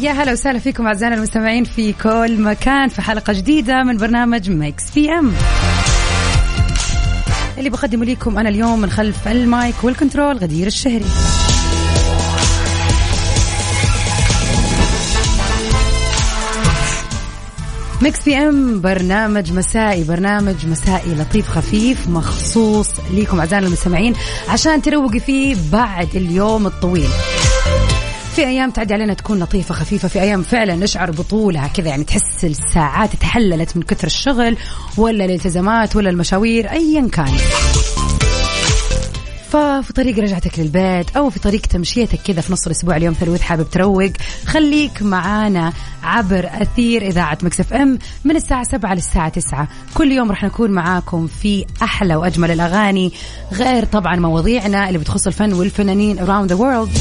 يا هلا وسهلا فيكم أعزائنا المستمعين في كل مكان في حلقة جديدة من برنامج Mix PM اللي بقدمه لكم أنا اليوم من خلف ال mic وال control غدير الشهري. Mix PM برنامج مسائي برنامج مسائي لطيف خفيف مخصوص ليكم أعزائنا المستمعين عشان تروقي فيه بعد اليوم الطويل. في أيام تعدي علينا تكون لطيفة خفيفة في أيام فعلا نشعر بطولها كذا يعني تحس الساعات تحللت من كثر الشغل ولا الالتزامات ولا المشاوير ايا كان. ففي طريق رجعتك للبيت أو في طريق تمشيتك كذا في نص الأسبوع اليوم ثلوث حابب تروق خليك معانا عبر أثير إذاعة مكسف إم من الساعة 7 للساعة 9 كل يوم راح نكون معاكم في أحلى وأجمل الأغاني غير طبعا مواضيعنا اللي بتخص الفن والفنانين around the world.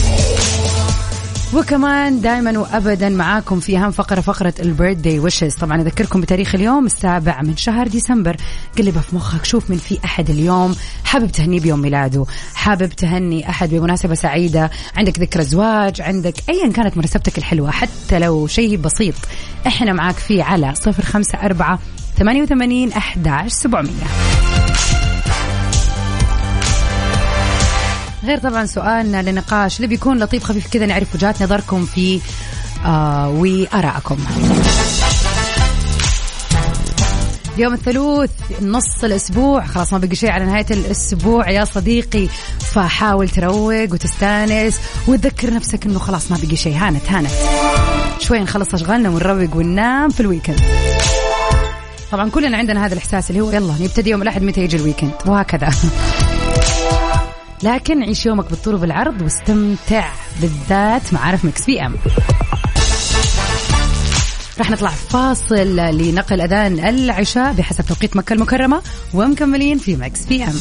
وكمان دائما وابدا معاكم في أهم فقرة فقرة البيرث داي ويشز طبعا أذكركم بتاريخ اليوم السابع من شهر ديسمبر. قلبها في مخك شوف من في أحد اليوم حابب تهنيه بيوم ميلاده؟ حابب تهني أحد بمناسبة سعيدة؟ عندك ذكرى زواج؟ عندك ايا كانت مناسبتك الحلوة؟ حتى لو شيء بسيط. إحنا معاك فيه على 054 88 11 700 غير طبعا سؤالنا لنقاش. اللي بيكون لطيف خفيف كذا نعرف وجهات نظركم في آه وآراءكم يوم الثلوث نص الأسبوع. خلاص ما بقي شيء على نهاية الأسبوع. يا صديقي فحاول تروق وتستانس وتذكر نفسك إنه خلاص ما بقي شيء. هانت هانت. شوي نخلص أشغالنا ونروق وننام في ال weekend طبعا كلنا عندنا هذا الإحساس اللي هو يلا نبتدي يوم الأحد متى يجي ال weekend وهكذا. لكن عيش يومك بالطول وبالعرض واستمتع بالذات مع عارف Mix PM. راح نطلع فاصل لنقل أذان العشاء بحسب توقيت مكة المكرمة ومكملين في Mix PM.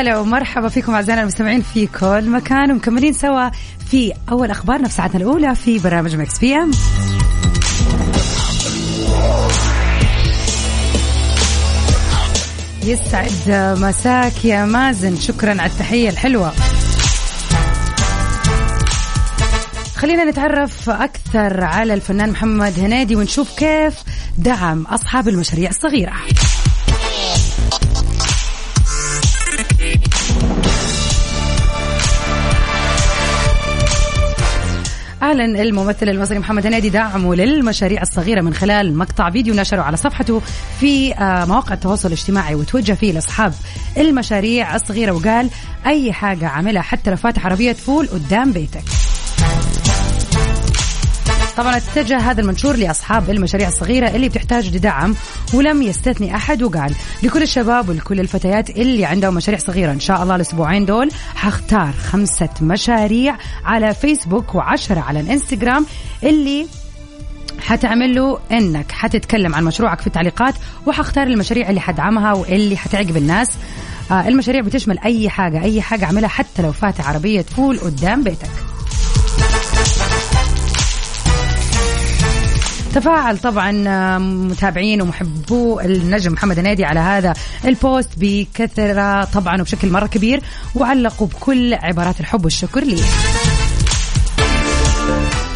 هلا ومرحبا فيكم أعزائنا المستمعين في كل مكان ومكملين سوا في أول أخبارنا في ساعتنا الأولى في برنامج Mix PM. يسعد مساك يا مازن شكرا على التحية الحلوة. خلينا نتعرف أكثر على الفنان محمد هنيدي ونشوف كيف دعم أصحاب المشاريع الصغيرة. أعلن الممثل المصري محمد هنيدي دعمه للمشاريع الصغيرة من خلال مقطع فيديو نشره على صفحته في آه، مواقع التواصل الاجتماعي وتوجه فيه لأصحاب المشاريع الصغيرة وقال أي حاجة عاملها حتى لو فاتح عربية فول قدام بيتك. طبعا اتجه هذا المنشور لأصحاب المشاريع الصغيرة اللي بتحتاج لدعم ولم يستثني أحد وقال لكل الشباب ولكل الفتيات اللي عندهم مشاريع صغيرة إن شاء الله الأسبوعين دول حختار خمسة مشاريع على فيسبوك وعشرة على الإنستغرام اللي حتعمل له إنك حتتكلم عن مشروعك في التعليقات وحختار المشاريع اللي حدعمها واللي حتعجب الناس. آه المشاريع بتشمل أي حاجة أي حاجة اعملها حتى لو فاتح عربية فول قدام بيتك. تفاعل طبعا متابعين ومحبو النجم محمد هنيدي على هذا البوست بكثرة طبعا وبشكل مرة كبير وعلقوا بكل عبارات الحب والشكر ليه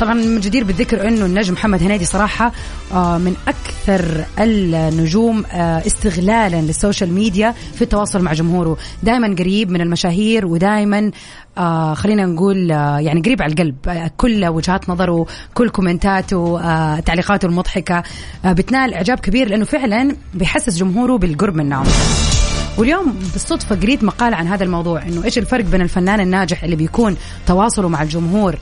طبعا من جدير بالذكر إنه النجم محمد هنيدي صراحة آه، من أكثر النجوم آه، استغلالا للسوشيال ميديا في التواصل مع جمهوره. دائما قريب من المشاهير ودائما آه خلينا نقول آه يعني قريب على القلب. آه كل وجهات نظره كل كومنتاته آه تعليقاته المضحكة آه بتنال إعجاب كبير لأنه فعلا بيحسس جمهوره بالقرب منهم واليوم بالصدفة قريت مقال عن هذا الموضوع إنه إيش الفرق بين الفنان الناجح اللي بيكون تواصله مع الجمهور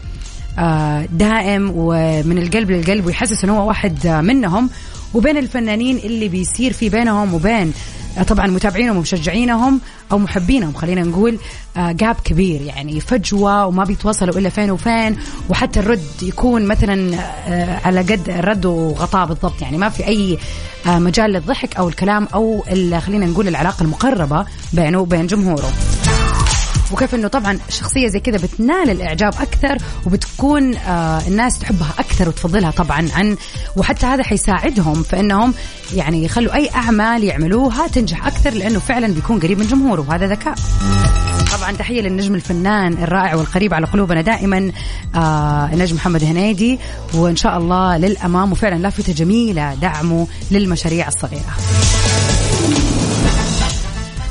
دائم ومن القلب للقلب ويحسس انه هو واحد منهم. وبين الفنانين اللي بيصير في بينهم وبين آه، طبعا متابعينهم ومشجعينهم أو محبينهم خلينا نقول جاب كبير. يعني فجوة وما بيتواصلوا إلا فين وفين وحتى الرد يكون مثلا آه، على قد الرد وغطاء بالضبط. يعني ما في أي مجال للضحك أو الكلام أو خلينا نقول العلاقة المقربة بينه وبين جمهوره. وكيف إنه طبعا شخصية زي كذا بتنال الإعجاب أكثر وبتكون آه الناس تحبها أكثر وتفضلها طبعا عن وحتى هذا حيساعدهم في إنهم يعني يخلوا أي أعمال يعملوها تنجح أكثر لأنه فعلا بيكون قريب من جمهوره وهذا ذكاء. طبعا تحية للنجم الفنان الرائع والقريب على قلوبنا دائما آه النجم محمد هنيدي وإن شاء الله للأمام وفعلا لافته جميله دعمه للمشاريع الصغيرة.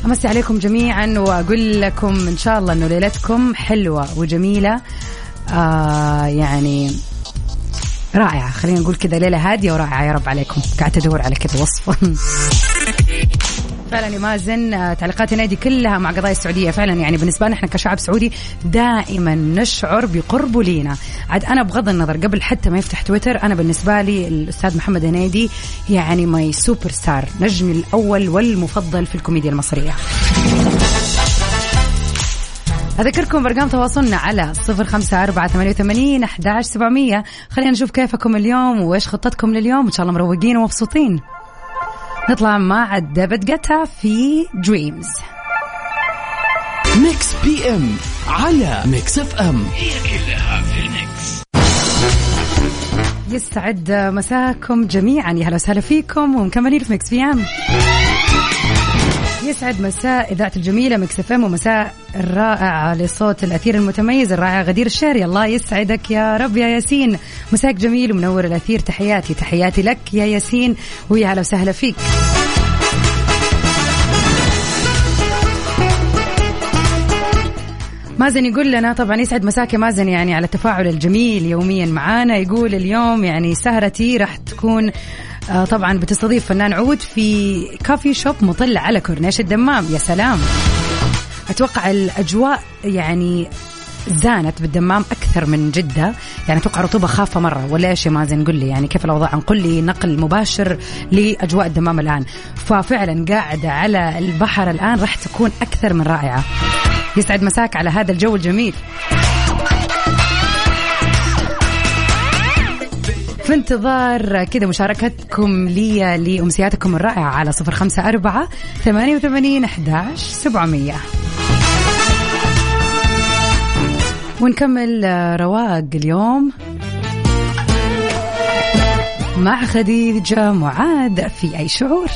أمسي عليكم جميعا وأقول لكم إن شاء الله إنه ليلتكم حلوة وجميلة. آه يعني رائعة. خلينا نقول كذا ليلة هادية ورائعة يا رب عليكم. قاعدة أدور على كذا وصفة. فعلا يا مازن آه، تعليقات نادي كلها مع قضايا السعودية. فعلا يعني بالنسبة لنا إحنا كشعب سعودي دائما نشعر بقربه لينا. عاد أنا بغض النظر قبل حتى ما يفتح تويتر أنا بالنسبة لي الأستاذ محمد هنيدي يعني my superstar نجمي الأول والمفضل في الكوميديا المصرية. أذكركم برقم تواصلنا على صفر خمسة أربعة ثمانية وثمانين أحداش سبعمية. خلينا نشوف كيفكم اليوم وإيش خطتكم لليوم. إن شاء الله مروقين ومبسوطين. نطلع مع David Guetta في Dreams Mix PM على Mix FM هي كلها في ال mix يسعد مساكم جميعا. يا هلا وسهلا فيكم ومكملين في Mix PM يسعد مساء إذاعة الجميلة Mix ومساء الرائع لصوت الأثير المتميز الرائع غدير الشهري. الله يسعدك يا رب يا ياسين. مساك جميل ومنور الأثير. تحياتي تحياتي لك يا ياسين. ويا هلا وسهلا فيك. مازن يقول لنا طبعا يسعد مساك يا مازن يعني على التفاعل الجميل يوميا معانا. يقول اليوم يعني سهرتي راح تكون طبعا بتستضيف فنان عود في كافي شوب مطل على كورنيش الدمام. يا سلام. أتوقع الأجواء يعني زانت بالدمام أكثر من جدة. يعني أتوقع رطوبة خافة مرة. ولا إيش يا مازن؟ قل لي. يعني كيف الأوضاع؟ قل لي نقل مباشر لأجواء الدمام الآن. ففعلا قاعدة على البحر الآن راح تكون أكثر من رائعة. يسعد مساك على هذا الجو الجميل. في انتظار كذا مشاركتكم لي لأمسياتكم الرائعة على صفر خمسة أربعة ثمانية وثمانين أحداش سبعمية. ونكمل رواق اليوم مع خديجة معاد في أي شعور.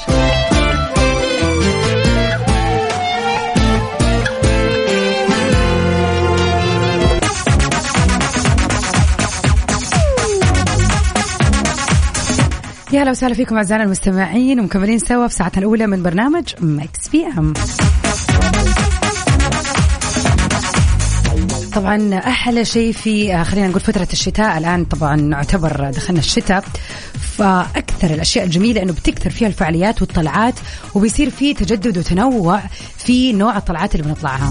يا هلا وسهلا فيكم أعزائنا المستمعين ومكملين سوا في ساعتنا الأولى من برنامج Mix PM طبعا أحلى شيء في خلينا نقول فترة الشتاء الآن طبعا نعتبر دخلنا الشتاء. فأكثر الأشياء الجميلة إنه بتكثر فيها الفعاليات والطلعات وبيصير في تجدد وتنوع في نوع الطلعات اللي بنطلعها.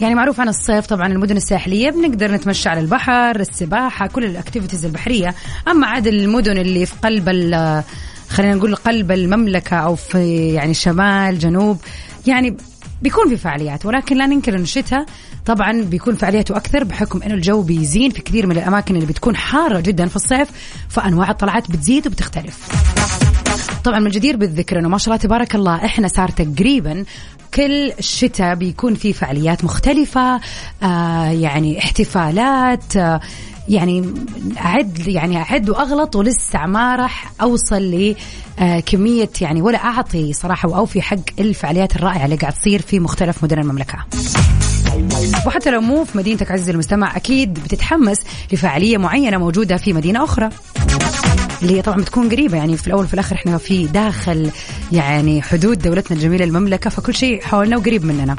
يعني معروف عن الصيف طبعا المدن الساحلية بنقدر نتمشى على البحر السباحة كل ال activities البحرية. أما عاد المدن اللي في قلب خلينا نقول قلب المملكة أو في يعني شمال جنوب يعني بيكون في فعاليات ولكن لا ننكر انه الشتاء طبعا بيكون فعالياته أكثر بحكم إنه الجو بيزين في كثير من الأماكن اللي بتكون حارة جدا في الصيف فأنواع الطلعات بتزيد وبتختلف. طبعا من الجدير بالذكر إنه ما شاء الله تبارك الله إحنا صار تقريبا كل شتاء بيكون في فعاليات مختلفة آه يعني احتفالات آه يعني أعد يعني أعد وأغلط ولسه ما راح أوصل لكميه آه، يعني ولا أعطي صراحة واوفي حق الفعاليات الرائعة اللي قاعد تصير في مختلف مدن المملكة. وحتى لو مو في مدينتك عزيزي المستمع أكيد بتتحمس لفعالية معينة موجودة في مدينة أخرى. اللي هي طبعا بتكون قريبة يعني في الأول وفي الآخر إحنا في داخل يعني حدود دولتنا الجميلة المملكة فكل شيء حولنا وقريب مننا.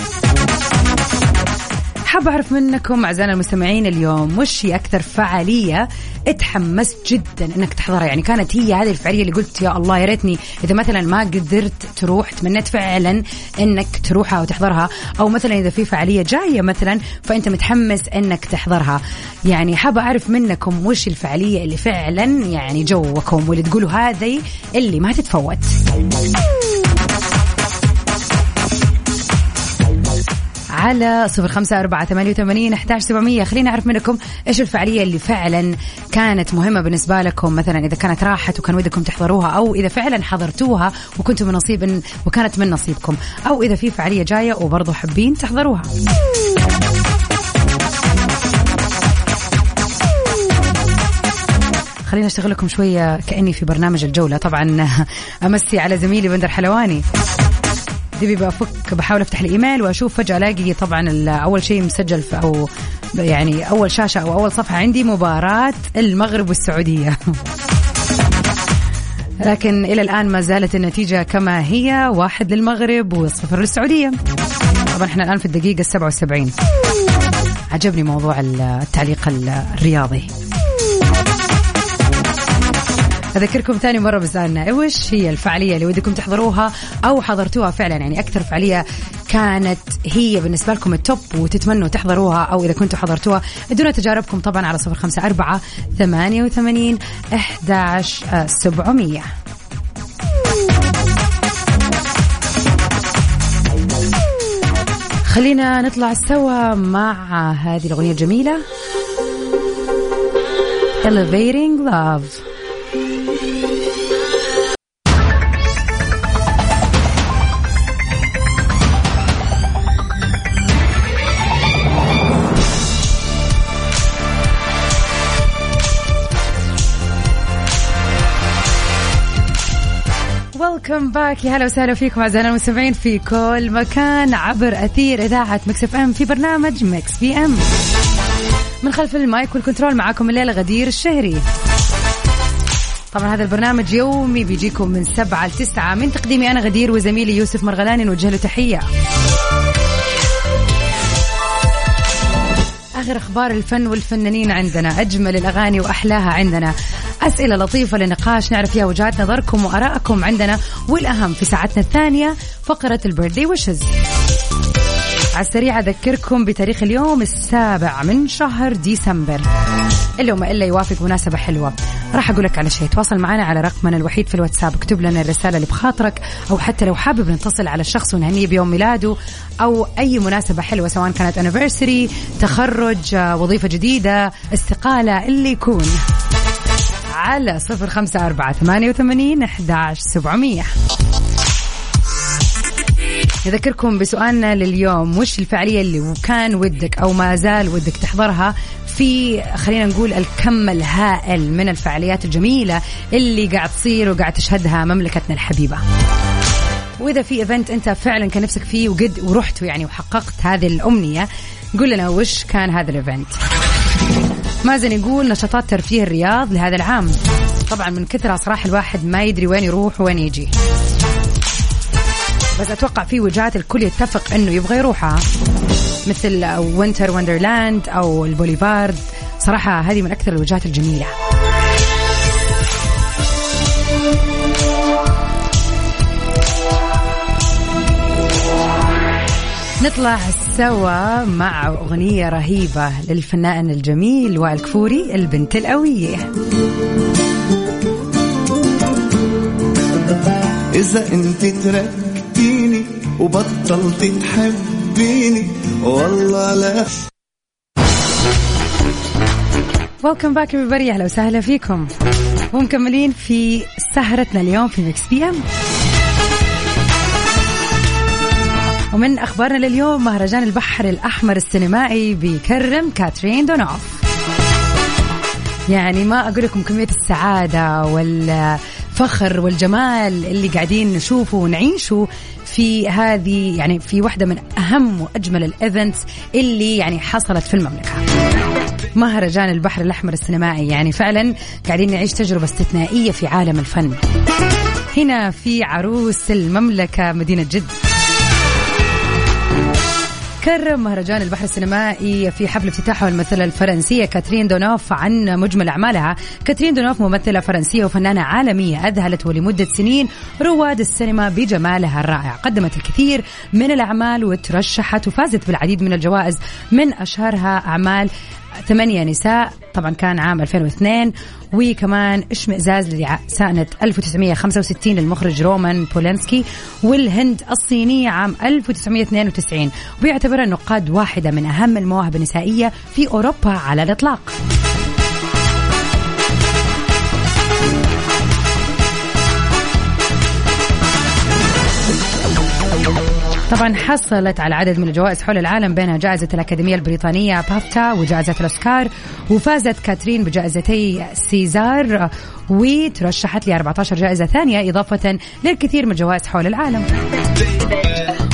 حابة أعرف منكم أعزائنا المستمعين اليوم وش هي أكثر فعالية اتحمست جدا أنك تحضرها؟ يعني كانت هي هذه الفعالية اللي قلت يا الله يا ريتني إذا مثلا ما قدرت تروح تمنيت فعلا أنك تروحها وتحضرها أو مثلا إذا في فعالية جاية مثلا فأنت متحمس أنك تحضرها. يعني حابة أعرف منكم وش الفعالية اللي فعلا يعني جوكم واللي تقولوا هذه اللي ما تتفوت. على صفر خمسة أربعة ثمانية وثمانين أحداش سبعمية. خلينا أعرف منكم إيش الفعالية اللي فعلا كانت مهمة بالنسبة لكم مثلا إذا كانت راحت وكان ودكم تحضروها أو إذا فعلا حضرتوها وكنتم من نصيب وكانت من نصيبكم أو إذا في فعالية جاية وبرضه حابين تحضروها. خلينا اشتغل لكم شوية كأني في برنامج الجولة. طبعا أمسي على زميلي بندر حلواني. دبي بفك بحاول أفتح الإيميل وأشوف فجأة ألاقي طبعا أول شيء مسجل في أو يعني أول شاشة أو أول صفحة عندي مباراة المغرب والسعودية. لكن إلى الآن ما زالت النتيجة كما هي واحد للمغرب وصفر للسعودية. طبعا إحنا الآن في الدقيقة 77 عجبني موضوع التعليق الرياضي. أذكركم ثاني مرة بسألنا وش هي الفعالية اللي ودكم تحضروها أو حضرتوها فعلا؟ يعني أكثر فعالية كانت هي بالنسبة لكم التوب وتتمنوا تحضروها أو إذا كنتوا حضرتوها. ادونا تجاربكم طبعا على صفر خمسة أربعة ثمانية وثمانين أحداش سبعمية. خلينا نطلع سوا مع هذه الأغنية الجميلة. Elevating Love. back يا هلا وسهلا فيكم اعزائنا المستمعين في كل مكان عبر أثير إذاعة Mix FM في برنامج Mix PM. من خلف ال mic وال control معاكم الليلة غدير الشهري. طبعا هذا البرنامج يومي بيجيكم من سبعة لتسعة من تقديمي أنا غدير وزميلي يوسف مرغلاني نوجه له تحية. آخر أخبار الفن والفنانين عندنا. أجمل الأغاني وأحلاها عندنا. أسئلة لطيفة لنقاش نعرف فيها وجهات نظركم وآرائكم عندنا والأهم في ساعتنا الثانية فقرة ال birthday wishes. على السريع أذكركم بتاريخ اليوم السابع من شهر ديسمبر. إلا وما إلا يوافق مناسبة حلوة. راح أقول لك على شيء. تواصل معنا على رقمنا الوحيد في الواتساب. اكتب لنا الرسالة اللي بخاطرك أو حتى لو حابب نتصل على الشخص ونهنيه بيوم ميلاده أو أي مناسبة حلوة سواء كانت anniversary تخرج وظيفة جديدة استقالة اللي يكون. على صفر خمسة أربعة ثمانية وثمانين أحداش سبعمية. نذكركم بسؤالنا لليوم وش الفعالية اللي وكان ودك أو ما زال ودك تحضرها في خلينا نقول الكم الهائل من الفعاليات الجميلة اللي قاعد تصير وقاعد تشهدها مملكتنا الحبيبة؟ وإذا في event أنت فعلا كان نفسك فيه وقد ورحت يعني وحققت هذه الأمنية قول لنا وش كان هذا ال event مازن يقول نشاطات ترفيه الرياض لهذا العام. طبعا من كثرة صراحة الواحد ما يدري وين يروح وين يجي. بس أتوقع في وجهات الكل يتفق إنه يبغى يروحها. مثل Winter Wonderland أو البوليفارد. صراحة هذه من أكثر الوجهات الجميلة. نطلع سوا مع أغنية رهيبة للفنان الجميل وائل كفوري البنت القوية. إذا أنت تركتيني وبطلت تحبيني والله لا. welcome back everybody أهلا وسهلا فيكم. ومكملين في سهرتنا اليوم في Mix PM ومن أخبارنا لليوم مهرجان البحر الأحمر السينمائي بيكرم كاترين دونوف. يعني ما أقول لكم كمية السعادة والفخر والجمال اللي قاعدين نشوفه ونعيشه في هذه يعني في واحدة من أهم وأجمل ال events اللي يعني حصلت في المملكة. مهرجان البحر الأحمر السينمائي يعني فعلا قاعدين نعيش تجربة استثنائية في عالم الفن. هنا في عروس المملكة مدينة جدة. كرم مهرجان البحر السينمائي في حفل افتتاحه الممثلة الفرنسية كاترين دونوف عن مجمل أعمالها. كاترين دونوف ممثلة فرنسية وفنانة عالمية أذهلت ولمدة سنين رواد السينما بجمالها الرائع. قدمت الكثير من الأعمال وترشحت وفازت بالعديد من الجوائز من أشهرها أعمال ثمانية نساء طبعا كان عام 2002 وكمان إشمئزاز سنة 1965 للمخرج رومان بولنسكي والهند الصينية عام 1992 وبيعتبرها النقاد واحدة من أهم المواهب النسائية في أوروبا على الإطلاق. طبعا حصلت على عدد من الجوائز حول العالم بينها جائزة الأكاديمية البريطانية بافتا وجائزة الأوسكار وفازت كاترين بجائزتي سيزار وترشحت ل 14 جائزة ثانية إضافة للكثير من الجوائز حول العالم.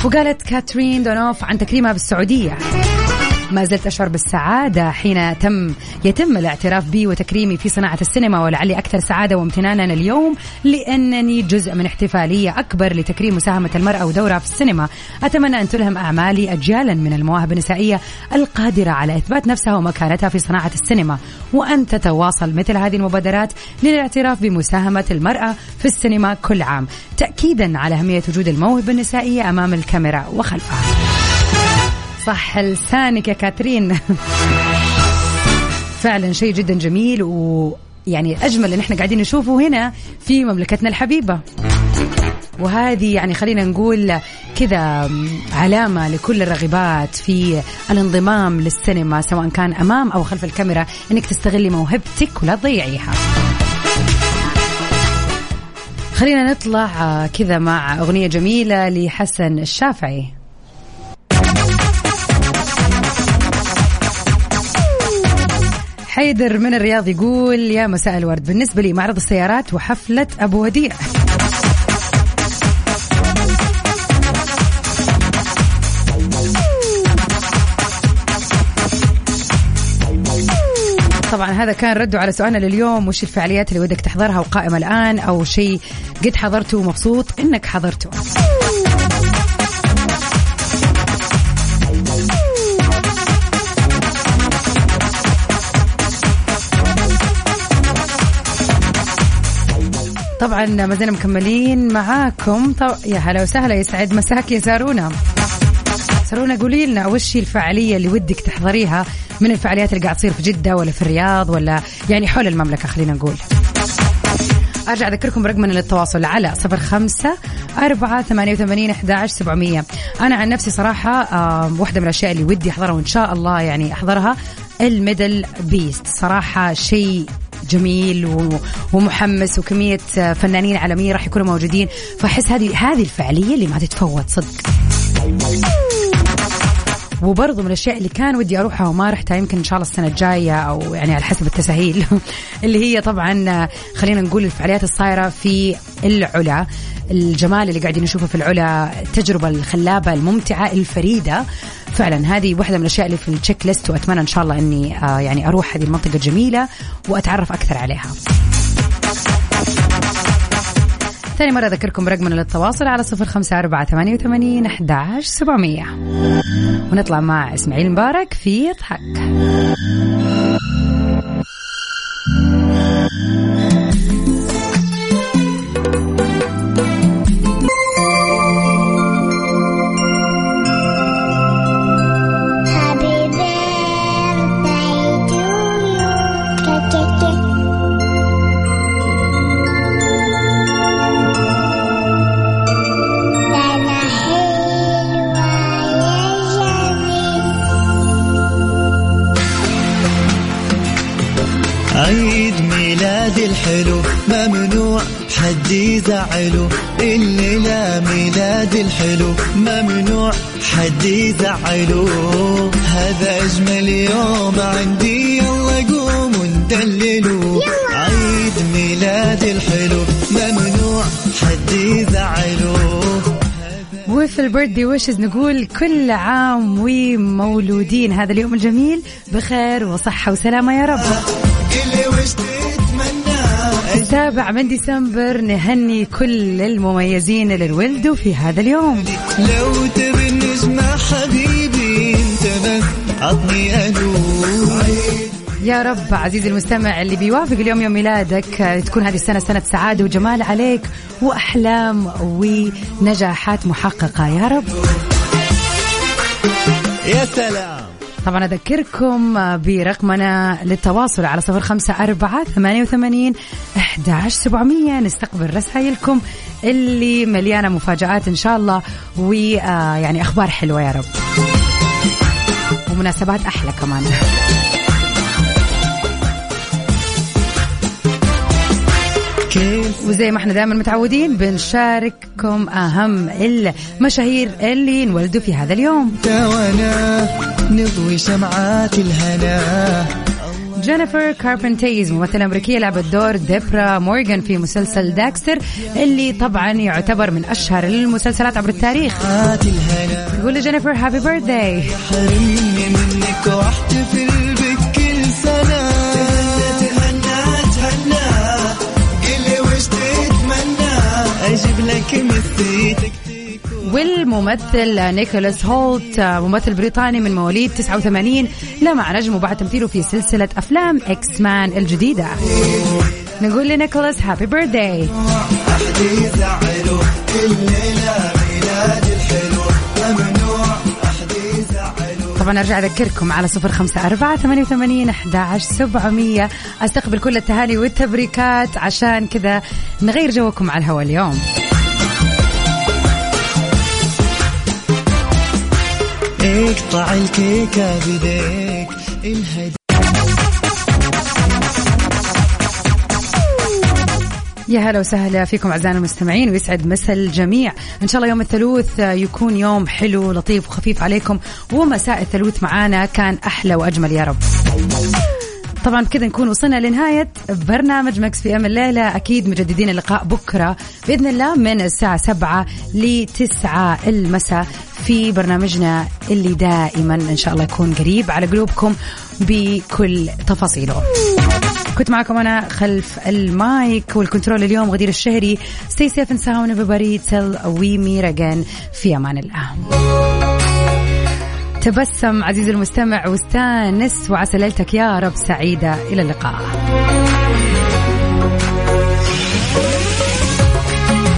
وقالت كاترين دونوف عن تكريمها بالسعودية. ما زلت أشعر بالسعادة حين تم يتم الاعتراف بي وتكريمي في صناعة السينما ولعلي أكثر سعادة وامتنانا اليوم لأنني جزء من احتفالية أكبر لتكريم مساهمة المرأة ودورها في السينما. أتمنى أن تلهم أعمالي أجيالا من المواهب النسائية القادرة على إثبات نفسها ومكانتها في صناعة السينما وأن تتواصل مثل هذه المبادرات للاعتراف بمساهمة المرأة في السينما كل عام تأكيدا على أهمية وجود الموهبة النسائية أمام الكاميرا وخلفها. صح لسانك يا كاترين. فعلا شيء جدا جميل ويعني أجمل اللي إحنا قاعدين نشوفه هنا في مملكتنا الحبيبة. وهذه يعني خلينا نقول كذا علامة لكل الرغبات في الانضمام للسينما سواء كان أمام أو خلف الكاميرا أنك تستغلي موهبتك ولا تضيعيها. خلينا نطلع كذا مع أغنية جميلة لحسن الشافعي. حيدر من الرياض يقول يا مساء الورد. بالنسبة لي معرض السيارات وحفلة أبو وديع. طبعا هذا كان رده على سؤالنا لليوم. وش الفعاليات اللي ودك تحضرها وقائمة الآن؟ أو شيء قد حضرته ومبسوط إنك حضرته. طبعا ما زلنا مكملين معاكم. طب... يا هلا وسهلا يسعد مساك يا سارونا. سارونا قولي لنا وش الفعالية اللي ودك تحضريها؟ من الفعاليات اللي قاعد تصير في جدة ولا في الرياض ولا يعني حول المملكة خلينا نقول. أرجع أذكركم رقمنا للتواصل على صفر خمسة أربعة ثمانية وثمانين أحد سبعمية. أنا عن نفسي صراحة واحدة من الأشياء اللي ودي أحضرها وإن شاء الله يعني أحضرها ال MDLBEAST. صراحة شيء جميل ومحمس وكمية فنانين عالميين راح يكونوا موجودين. فأحس هذه هذه الفعالية اللي ما تتفوت صدق. وبرضه من الأشياء اللي كان ودي أروحها وما رحتها يمكن إن شاء الله السنة الجاية أو يعني على حسب التسهيل اللي هي طبعا خلينا نقول الفعاليات الصايرة في العلا الجمال اللي قاعدين نشوفه في العلا التجربة الخلابة الممتعة الفريدة. فعلا هذه واحدة من الأشياء اللي في التشيك ليست وأتمنى إن شاء الله إني آه يعني أروح هذه المنطقة الجميلة وأتعرف أكثر عليها. ثاني مرة أذكركم رقمنا للتواصل على صفر خمسة أربعة ثمانية وثمانين أحداش سبعمية. ونطلع مع إسماعيل مبارك في يضحك يزعله الليلة ميلاد الحلو ممنوع حد يزعله هذا أجمل يوم عندي يلا قوموا ندللوا عيد ميلاد الحلو ممنوع حد يزعله وفي البيرثدي ويشز نقول كل عام ومولودين. هذا اليوم الجميل بخير وصحة وسلامة يا رب. اللي وش تتمنى السابع من ديسمبر نهني كل المميزين اللي انولدوا في هذا اليوم. لو تبي النجمة حبيبي انت بس عطني ألو يا رب عزيزي المستمع اللي بيوافق اليوم يوم ميلادك تكون هذه السنة سنة سعادة وجمال عليك وأحلام ونجاحات محققة. يا رب. يا سلام. طبعا أذكركم آه، برقمنا للتواصل على صفر خمسة أربعة ثمانية وثمانين أحد سبعمية. نستقبل رسائلكم اللي مليانة مفاجآت إن شاء الله ويعني أخبار حلوة يا رب. ومناسبات أحلى كمان. كيف وزي ما إحنا دائما متعودين بنشارككم أهم المشاهير اللي انولدوا في هذا اليوم. وأنا نضوي شمعات الهنا. جينيفر كاربنتر ممثلة أمريكية لعبت دور ديبرا مورغان في مسلسل Dexter اللي طبعا يعتبر من أشهر المسلسلات عبر التاريخ. نقول لجينيفر happy birthday حرمني منك واحتفل بكل سنة. والممثل نيكولاس هولت ممثل بريطاني من مواليد 89 لمع نجمه بعد تمثيله في سلسلة أفلام X-Men الجديدة. نقول لنيكولاس happy birthday طبعا أرجع أذكركم على صفر خمسة أربعة ثمانية وثمانين أحد سبعمية. أستقبل كل التهاني والتبريكات عشان كذا نغير جوكم على الهواء اليوم. اقطع الكيكة بيديك الهدي يا هلا وسهلا فيكم أعزائنا المستمعين ويسعد مسا الجميع. إن شاء الله يوم الثلوث يكون يوم حلو لطيف وخفيف عليكم ومساء الثلوث معانا كان أحلى وأجمل يا رب. طبعا بكذا نكون وصلنا لنهاية برنامج Mix FM الليلة. أكيد مجددين اللقاء بكرة بإذن الله من الساعة سبعة لتسعة المساء في برنامجنا اللي دائما إن شاء الله يكون قريب على قلوبكم بكل تفاصيله. كنت معكم أنا خلف ال mic وال control اليوم غدير الشهري. And sound everybody. Till we meet again. في أمان الله. تبسم عزيزي المستمع واستانس وعسى ليلتك يا رب سعيدة. إلى اللقاء.